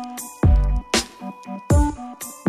Bye.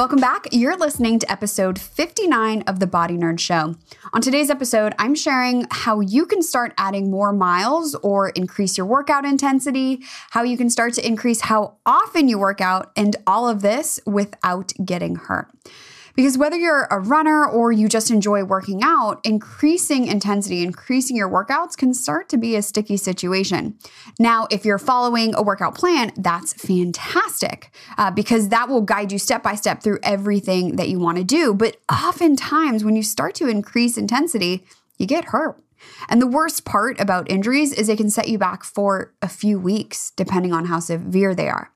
Welcome back. You're listening to episode 59 of the Body Nerd Show. On today's episode, I'm sharing how you can start adding more miles or increase your workout intensity, how you can start to increase how often you work out, and all of this without getting hurt. Because whether you're a runner or you just enjoy working out, increasing intensity, increasing your workouts can start to be a sticky situation. Now, if you're following a workout plan, that's fantastic uh, because that will guide you step by step through everything that you want to do. But oftentimes, when you start to increase intensity, you get hurt. And the worst part about injuries is they can set you back for a few weeks, depending on how severe they are.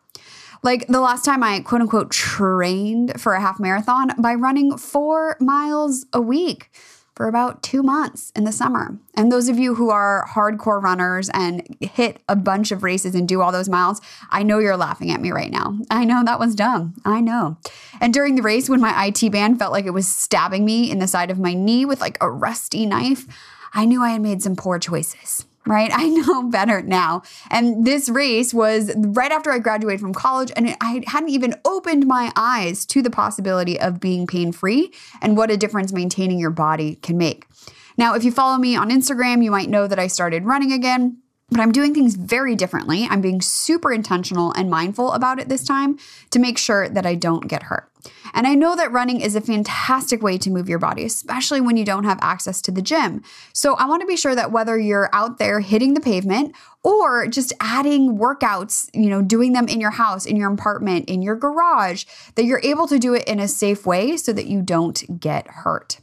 Like the last time I quote unquote trained for a half marathon by running four miles a week for about two months in the summer. And those of you who are hardcore runners and hit a bunch of races and do all those miles, I know you're laughing at me right now. I know that was dumb. I know. And during the race, when my IT band felt like it was stabbing me in the side of my knee with like a rusty knife, I knew I had made some poor choices right? I know better now. And this race was right after I graduated from college, and I hadn't even opened my eyes to the possibility of being pain free and what a difference maintaining your body can make. Now, if you follow me on Instagram, you might know that I started running again. But I'm doing things very differently. I'm being super intentional and mindful about it this time to make sure that I don't get hurt. And I know that running is a fantastic way to move your body, especially when you don't have access to the gym. So I want to be sure that whether you're out there hitting the pavement or just adding workouts, you know, doing them in your house, in your apartment, in your garage, that you're able to do it in a safe way so that you don't get hurt.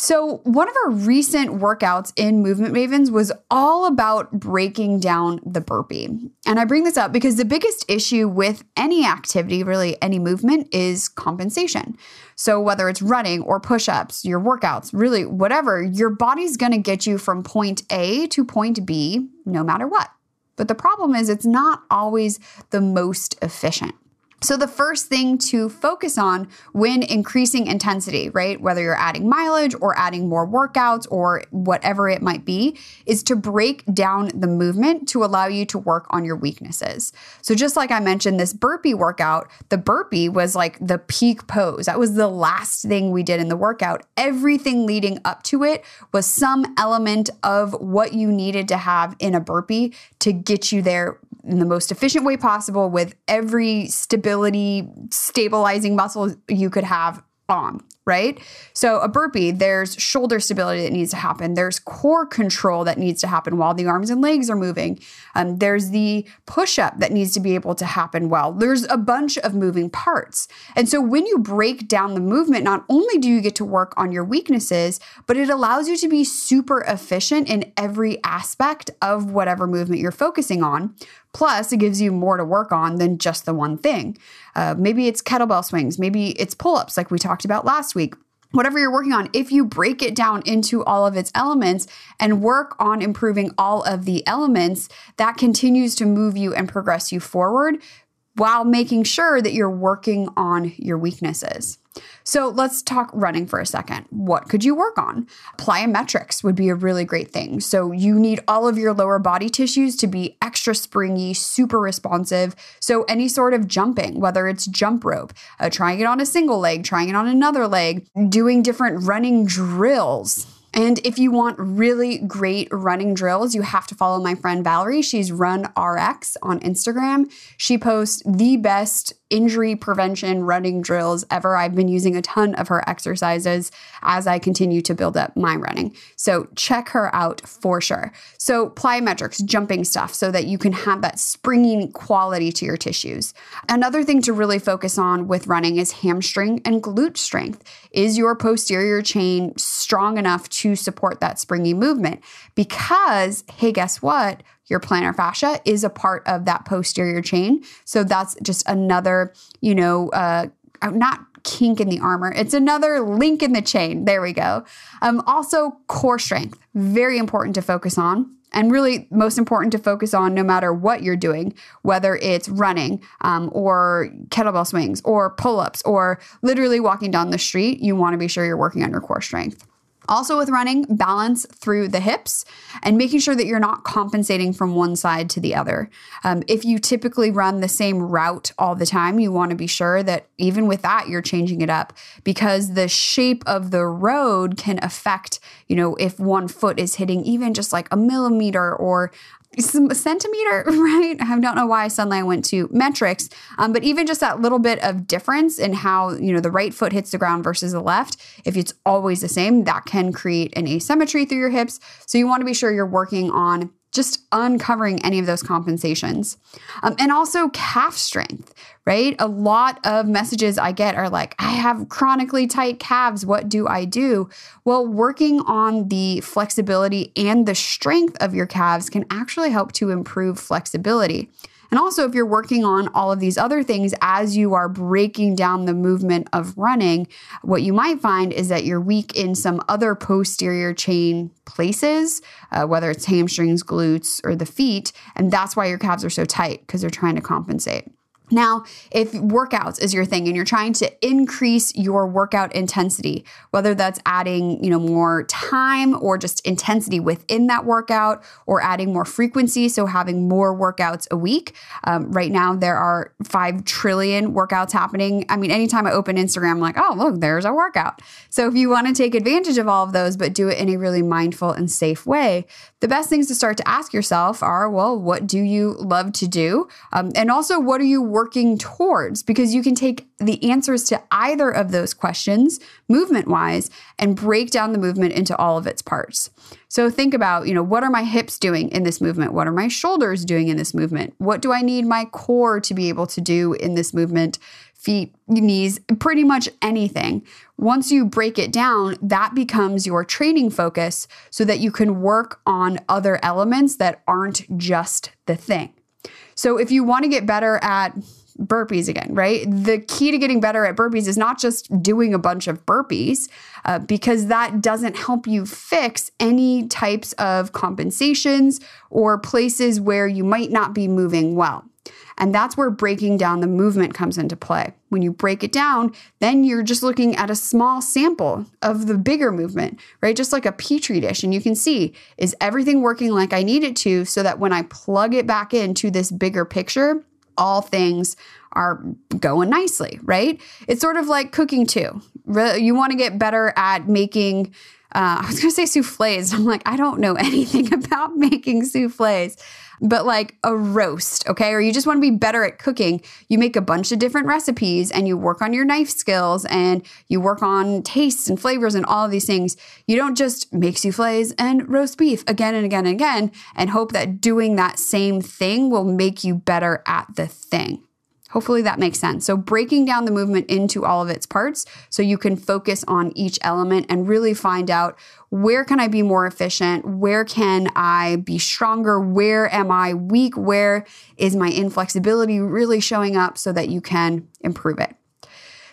So, one of our recent workouts in Movement Mavens was all about breaking down the burpee. And I bring this up because the biggest issue with any activity, really any movement, is compensation. So, whether it's running or push ups, your workouts, really whatever, your body's gonna get you from point A to point B no matter what. But the problem is, it's not always the most efficient. So, the first thing to focus on when increasing intensity, right, whether you're adding mileage or adding more workouts or whatever it might be, is to break down the movement to allow you to work on your weaknesses. So, just like I mentioned, this burpee workout, the burpee was like the peak pose. That was the last thing we did in the workout. Everything leading up to it was some element of what you needed to have in a burpee to get you there in the most efficient way possible with every stability stabilizing muscle you could have on right? So a burpee, there's shoulder stability that needs to happen. There's core control that needs to happen while the arms and legs are moving. Um, there's the push up that needs to be able to happen well. There's a bunch of moving parts. And so when you break down the movement, not only do you get to work on your weaknesses, but it allows you to be super efficient in every aspect of whatever movement you're focusing on. Plus, it gives you more to work on than just the one thing. Uh, maybe it's kettlebell swings, maybe it's pull ups, like we talked about last week whatever you're working on, if you break it down into all of its elements and work on improving all of the elements, that continues to move you and progress you forward while making sure that you're working on your weaknesses. So let's talk running for a second. What could you work on? Plyometrics would be a really great thing. So you need all of your lower body tissues to be extra springy, super responsive. So any sort of jumping, whether it's jump rope, uh, trying it on a single leg, trying it on another leg, doing different running drills and if you want really great running drills, you have to follow my friend Valerie. She's Run RX on Instagram. She posts the best injury prevention running drills ever. I've been using a ton of her exercises as I continue to build up my running. So check her out for sure. So plyometrics, jumping stuff so that you can have that springing quality to your tissues. Another thing to really focus on with running is hamstring and glute strength. Is your posterior chain strong enough to support that springy movement? Because, hey, guess what? Your plantar fascia is a part of that posterior chain. So that's just another, you know, uh, not kink in the armor. It's another link in the chain. There we go. Um, also, core strength, very important to focus on. And really, most important to focus on no matter what you're doing, whether it's running um, or kettlebell swings or pull ups or literally walking down the street, you want to be sure you're working on your core strength. Also, with running, balance through the hips and making sure that you're not compensating from one side to the other. Um, if you typically run the same route all the time, you want to be sure that even with that, you're changing it up because the shape of the road can affect, you know, if one foot is hitting even just like a millimeter or centimeter, right? I don't know why suddenly I went to metrics, um, but even just that little bit of difference in how you know the right foot hits the ground versus the left, if it's always the same, that can create an asymmetry through your hips. So you want to be sure you're working on just uncovering any of those compensations. Um, and also calf strength, right? A lot of messages I get are like, I have chronically tight calves. What do I do? Well, working on the flexibility and the strength of your calves can actually help to improve flexibility. And also, if you're working on all of these other things as you are breaking down the movement of running, what you might find is that you're weak in some other posterior chain places, uh, whether it's hamstrings, glutes, or the feet. And that's why your calves are so tight because they're trying to compensate. Now, if workouts is your thing and you're trying to increase your workout intensity, whether that's adding, you know, more time or just intensity within that workout or adding more frequency, so having more workouts a week. Um, right now, there are 5 trillion workouts happening. I mean, anytime I open Instagram, I'm like, oh, look, there's a workout. So if you want to take advantage of all of those, but do it in a really mindful and safe way, the best things to start to ask yourself are, well, what do you love to do? Um, and also, what are you working towards because you can take the answers to either of those questions movement wise and break down the movement into all of its parts. So think about, you know, what are my hips doing in this movement? What are my shoulders doing in this movement? What do I need my core to be able to do in this movement? Feet, knees, pretty much anything. Once you break it down, that becomes your training focus so that you can work on other elements that aren't just the thing. So if you want to get better at burpees again, right? The key to getting better at burpees is not just doing a bunch of burpees, uh, because that doesn't help you fix any types of compensations or places where you might not be moving well. And that's where breaking down the movement comes into play. When you break it down, then you're just looking at a small sample of the bigger movement, right? Just like a petri dish. And you can see is everything working like I need it to so that when I plug it back into this bigger picture, all things are going nicely, right? It's sort of like cooking too. You want to get better at making. Uh, I was going to say souffles. I'm like, I don't know anything about making souffles but like a roast, okay? Or you just want to be better at cooking, you make a bunch of different recipes and you work on your knife skills and you work on tastes and flavors and all of these things. You don't just make souffles and roast beef again and again and again and hope that doing that same thing will make you better at the thing. Hopefully that makes sense. So, breaking down the movement into all of its parts so you can focus on each element and really find out where can I be more efficient? Where can I be stronger? Where am I weak? Where is my inflexibility really showing up so that you can improve it?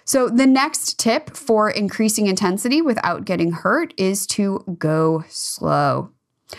So, the next tip for increasing intensity without getting hurt is to go slow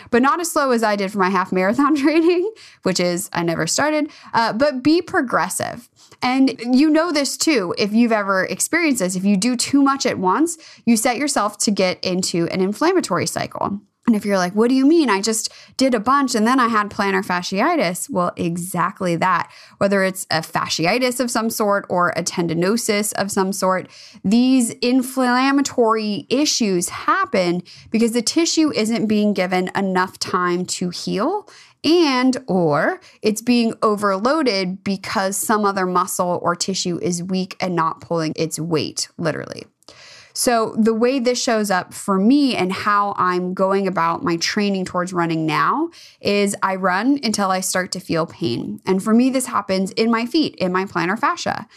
but not as slow as I did for my half marathon training, which is I never started, uh, but be progressive. And you know this too, if you've ever experienced this. If you do too much at once, you set yourself to get into an inflammatory cycle. And if you're like, what do you mean? I just did a bunch and then I had plantar fasciitis. Well, exactly that. Whether it's a fasciitis of some sort or a tendinosis of some sort, these inflammatory issues happen because the tissue isn't being given enough time to heal and or it's being overloaded because some other muscle or tissue is weak and not pulling its weight literally. So, the way this shows up for me and how I'm going about my training towards running now is I run until I start to feel pain. And for me, this happens in my feet, in my plantar fascia.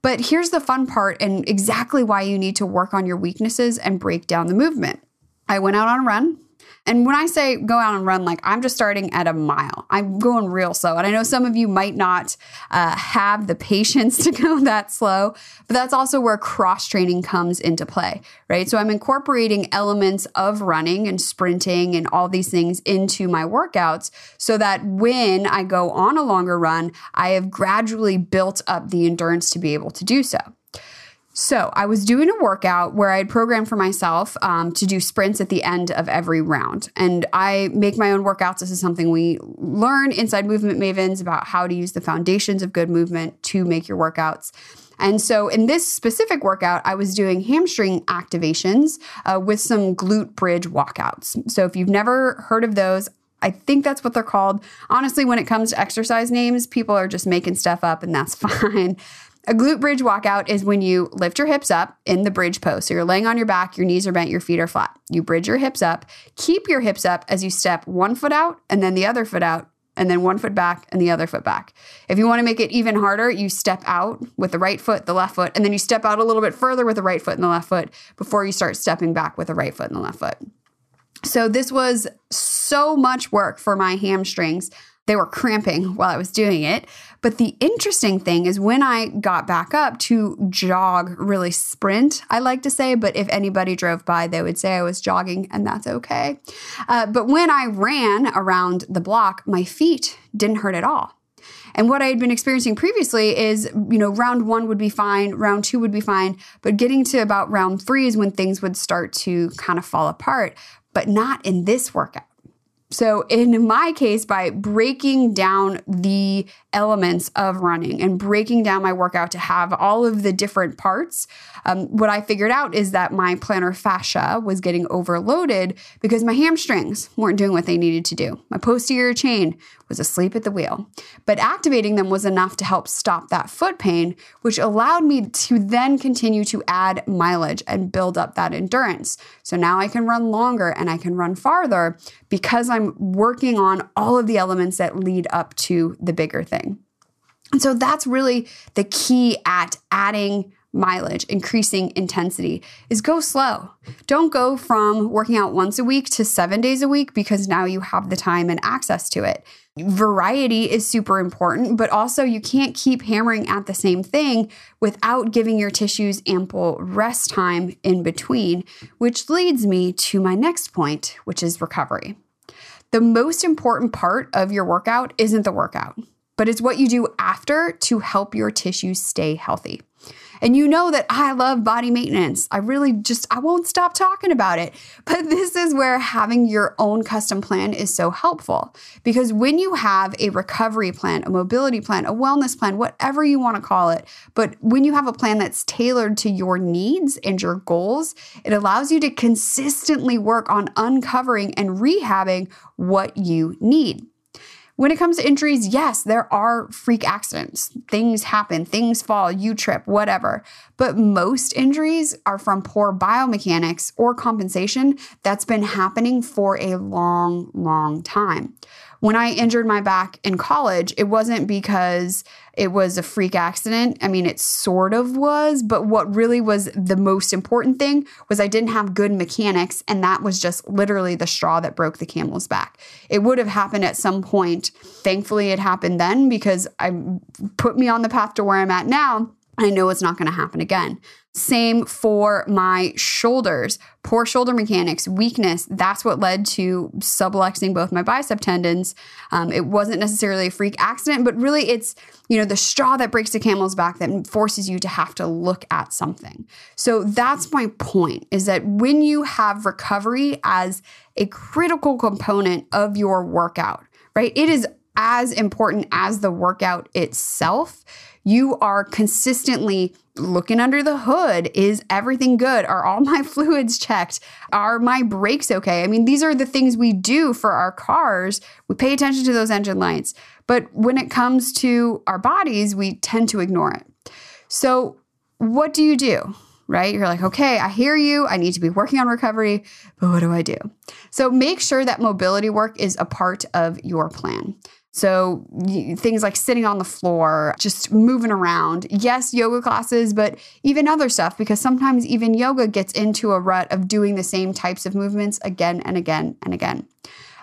But here's the fun part and exactly why you need to work on your weaknesses and break down the movement. I went out on a run And when I say go out and run, like I'm just starting at a mile. I'm going real slow. And I know some of you might not uh, have the patience to go that slow, but that's also where cross training comes into play, right? So I'm incorporating elements of running and sprinting and all these things into my workouts so that when I go on a longer run, I have gradually built up the endurance to be able to do so. So I was doing a workout where I had programmed for myself um, to do sprints at the end of every round. And I make my own workouts. This is something we learn inside Movement Mavens about how to use the foundations of good movement to make your workouts. And so in this specific workout, I was doing hamstring activations uh, with some glute bridge walkouts. So if you've never heard of those, I think that's what they're called. Honestly, when it comes to exercise names, people are just making stuff up, and that's fine. A glute bridge walkout is when you lift your hips up in the bridge pose. So you're laying on your back, your knees are bent, your feet are flat. You bridge your hips up, keep your hips up as you step one foot out and then the other foot out, and then one foot back and the other foot back. If you want to make it even harder, you step out with the right foot, the left foot, and then you step out a little bit further with the right foot and the left foot before you start stepping back with the right foot and the left foot. So this was so much work for my hamstrings. They were cramping while I was doing it. But the interesting thing is when I got back up to jog, really sprint, I like to say, but if anybody drove by, they would say I was jogging, and that's okay. Uh, but when I ran around the block, my feet didn't hurt at all. And what I had been experiencing previously is, you know, round one would be fine, round two would be fine, but getting to about round three is when things would start to kind of fall apart, but not in this workout. So, in my case, by breaking down the elements of running and breaking down my workout to have all of the different parts, um, what I figured out is that my plantar fascia was getting overloaded because my hamstrings weren't doing what they needed to do. My posterior chain was asleep at the wheel. But activating them was enough to help stop that foot pain, which allowed me to then continue to add mileage and build up that endurance. So now I can run longer and I can run farther because I'm working on all of the elements that lead up to the bigger thing. And so that's really the key at adding mileage, increasing intensity, is go slow. Don't go from working out once a week to seven days a week because now you have the time and access to it. Variety is super important, but also you can't keep hammering at the same thing without giving your tissues ample rest time in between, which leads me to my next point, which is recovery. The most important part of your workout isn't the workout, but it's what you do after to help your tissues stay healthy. And you know that I love body maintenance. I really just, I won't stop talking about it. But this is where having your own custom plan is so helpful. Because when you have a recovery plan, a mobility plan, a wellness plan, whatever you want to call it, but when you have a plan that's tailored to your needs and your goals, it allows you to consistently work on uncovering and rehabbing what you need. When it comes to injuries, yes, there are freak accidents. Things happen, things fall, you trip, whatever. But most injuries are from poor biomechanics or compensation that's been happening for a long, long time. When I injured my back in college, it wasn't because it was a freak accident. I mean, it sort of was, but what really was the most important thing was I didn't have good mechanics, and that was just literally the straw that broke the camel's back. It would have happened at some point. Thankfully, it happened then because I put me on the path to where I'm at now. I know it's not going to happen again. Same for my shoulders. Poor shoulder mechanics, weakness. That's what led to subluxing both my bicep tendons. Um, it wasn't necessarily a freak accident, but really it's, you know, the straw that breaks the camel's back that forces you to have to look at something. So that's my point is that when you have recovery as a critical component of your workout, right? It is as important as the workout itself you are consistently looking under the hood. Is everything good? Are all my fluids checked? Are my brakes okay? I mean, these are the things we do for our cars. We pay attention to those engine lights. But when it comes to our bodies, we tend to ignore it. So, what do you do? Right? You're like, okay, I hear you. I need to be working on recovery, but what do I do? So, make sure that mobility work is a part of your plan. So, things like sitting on the floor, just moving around. Yes, yoga classes, but even other stuff, because sometimes even yoga gets into a rut of doing the same types of movements again and again and again.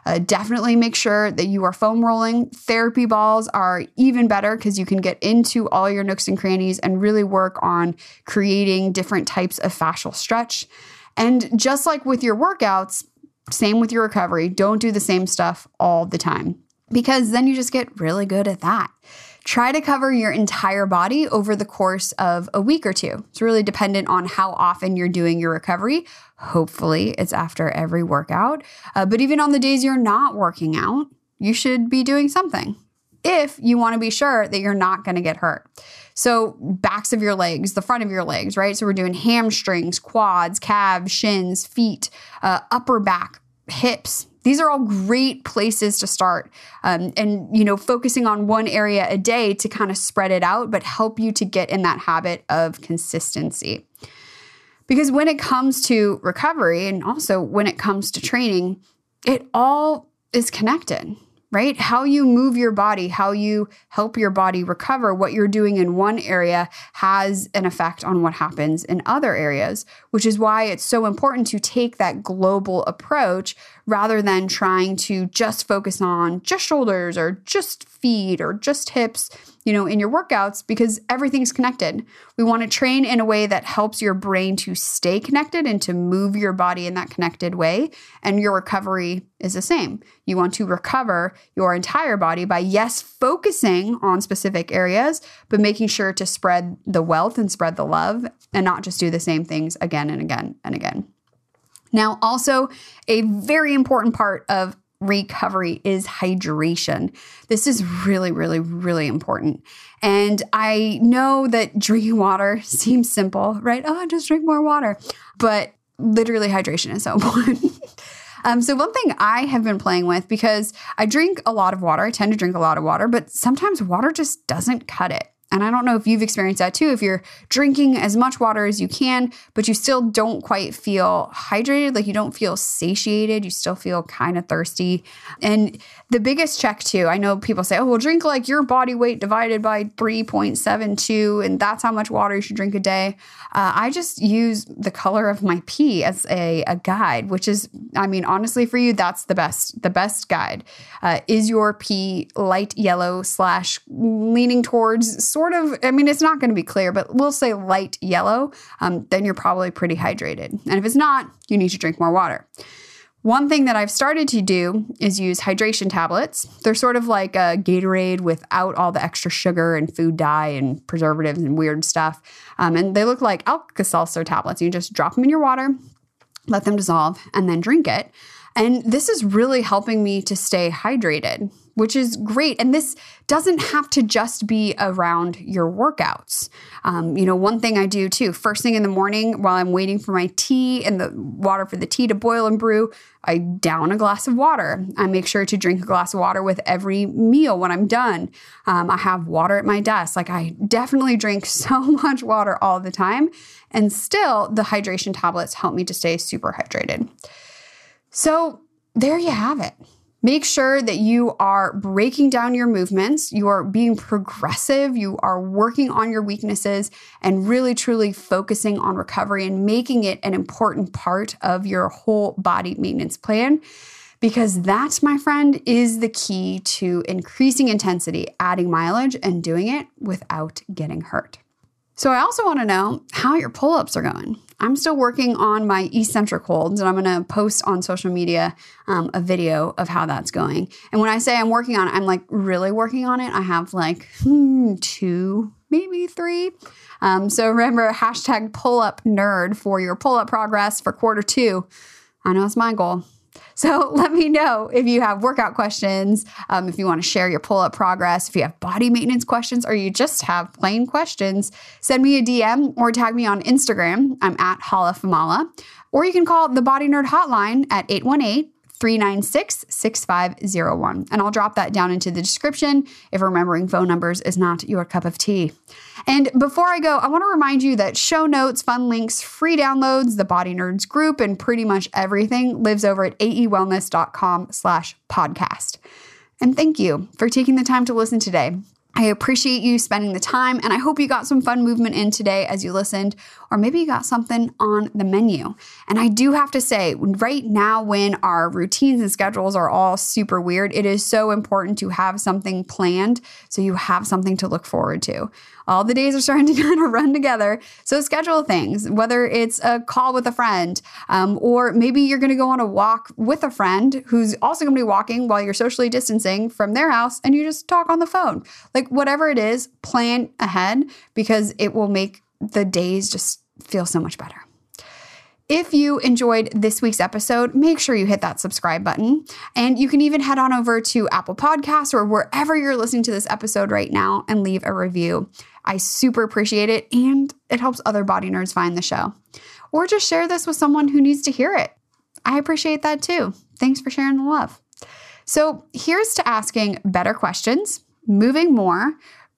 Uh, definitely make sure that you are foam rolling. Therapy balls are even better because you can get into all your nooks and crannies and really work on creating different types of fascial stretch. And just like with your workouts, same with your recovery, don't do the same stuff all the time because then you just get really good at that. Try to cover your entire body over the course of a week or two. It's really dependent on how often you're doing your recovery. Hopefully, it's after every workout. Uh, but even on the days you're not working out, you should be doing something if you want to be sure that you're not going to get hurt. So, backs of your legs, the front of your legs, right? So, we're doing hamstrings, quads, calves, shins, feet, uh, upper back, hips, these are all great places to start. Um, and, you know, focusing on one area a day to kind of spread it out, but help you to get in that habit of consistency. Because when it comes to recovery and also when it comes to training, it all is connected right? How you move your body, how you help your body recover, what you're doing in one area has an effect on what happens in other areas, which is why it's so important to take that global approach rather than trying to just focus on just shoulders or just feet or just hips you know, in your workouts because everything's connected. We want to train in a way that helps your brain to stay connected and to move your body in that connected way. And your recovery is the same. You want to recover your entire body by, yes, focusing on specific areas, but making sure to spread the wealth and spread the love and not just do the same things again and again and again. Now, also, a very important part of recovery is hydration. This is really, really, really important. And I know that drinking water seems simple, right? Oh, just drink more water. But literally, hydration is so important. Um, so, one thing I have been playing with because I drink a lot of water, I tend to drink a lot of water, but sometimes water just doesn't cut it. And I don't know if you've experienced that too. If you're drinking as much water as you can, but you still don't quite feel hydrated, like you don't feel satiated, you still feel kind of thirsty. And the biggest check too, I know people say, oh, well, drink like your body weight divided by 3.72, and that's how much water you should drink a day. Uh, I just use the color of my pee as a, a guide, which is, I mean, honestly, for you, that's the best, the best guide. Uh, is your pee light yellow slash leaning towards sort of, I mean, it's not going to be clear, but we'll say light yellow, um, then you're probably pretty hydrated. And if it's not, you need to drink more water. One thing that I've started to do is use hydration tablets. They're sort of like a Gatorade without all the extra sugar and food dye and preservatives and weird stuff. Um, and they look like Alka Seltzer tablets. You just drop them in your water, let them dissolve, and then drink it. And this is really helping me to stay hydrated which is great. And this doesn't have to just be around your workouts. Um, you know, one thing I do too, first thing in the morning while I'm waiting for my tea and the water for the tea to boil and brew, I down a glass of water. I make sure to drink a glass of water with every meal when I'm done. Um, I have water at my desk. Like I definitely drink so much water all the time. And still, the hydration tablets help me to stay super hydrated. So there you have it. Make sure that you are breaking down your movements, you are being progressive, you are working on your weaknesses, and really truly focusing on recovery and making it an important part of your whole body maintenance plan. Because that, my friend, is the key to increasing intensity, adding mileage, and doing it without getting hurt. So, I also want to know how your pull ups are going. I'm still working on my eccentric holds, and I'm going to post on social media um, a video of how that's going. And when I say I'm working on it, I'm like really working on it. I have like hmm, two, maybe three. Um, so remember, hashtag pull up nerd for your pull up progress for quarter two. I know it's my goal. So let me know if you have workout questions, um, if you want to share your pull up progress, if you have body maintenance questions, or you just have plain questions, send me a DM or tag me on Instagram. I'm at hollaformala. Or you can call the Body Nerd Hotline at 818 396 6501. And I'll drop that down into the description if remembering phone numbers is not your cup of tea. And before I go, I want to remind you that show notes, fun links, free downloads, the Body Nerds group, and pretty much everything lives over at aewellness.com slash podcast. And thank you for taking the time to listen today. I appreciate you spending the time, and I hope you got some fun movement in today as you listened, or maybe you got something on the menu. And I do have to say, right now, when our routines and schedules are all super weird, it is so important to have something planned so you have something to look forward to. All the days are starting to kind of run together. So schedule things, whether it's a call with a friend, um, or maybe you're going to go on a walk with a friend who's also going to be walking while you're socially distancing from their house and you just talk on the phone. Like whatever it is, plan ahead because it will make the days just feel so much better. If you enjoyed this week's episode, make sure you hit that subscribe button. And you can even head on over to Apple Podcasts or wherever you're listening to this episode right now and leave a review. I super appreciate it and it helps other body nerds find the show. Or just share this with someone who needs to hear it. I appreciate that too. Thanks for sharing the love. So, here's to asking better questions, moving more,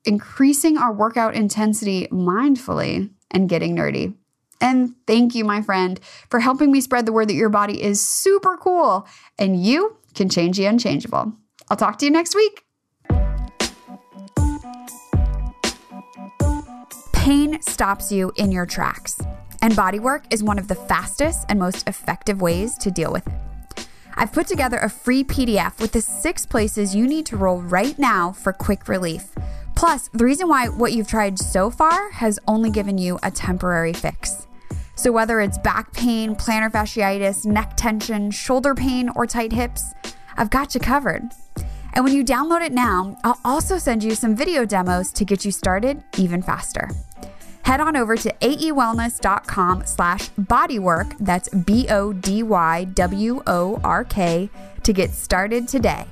increasing our workout intensity mindfully, and getting nerdy. And thank you, my friend, for helping me spread the word that your body is super cool and you can change the unchangeable. I'll talk to you next week. Pain stops you in your tracks, and bodywork is one of the fastest and most effective ways to deal with it. I've put together a free PDF with the six places you need to roll right now for quick relief. Plus, the reason why what you've tried so far has only given you a temporary fix. So, whether it's back pain, plantar fasciitis, neck tension, shoulder pain, or tight hips, I've got you covered. And when you download it now, I'll also send you some video demos to get you started even faster. Head on over to aewellness.com slash bodywork, that's B-O-D-Y-W-O-R-K, to get started today.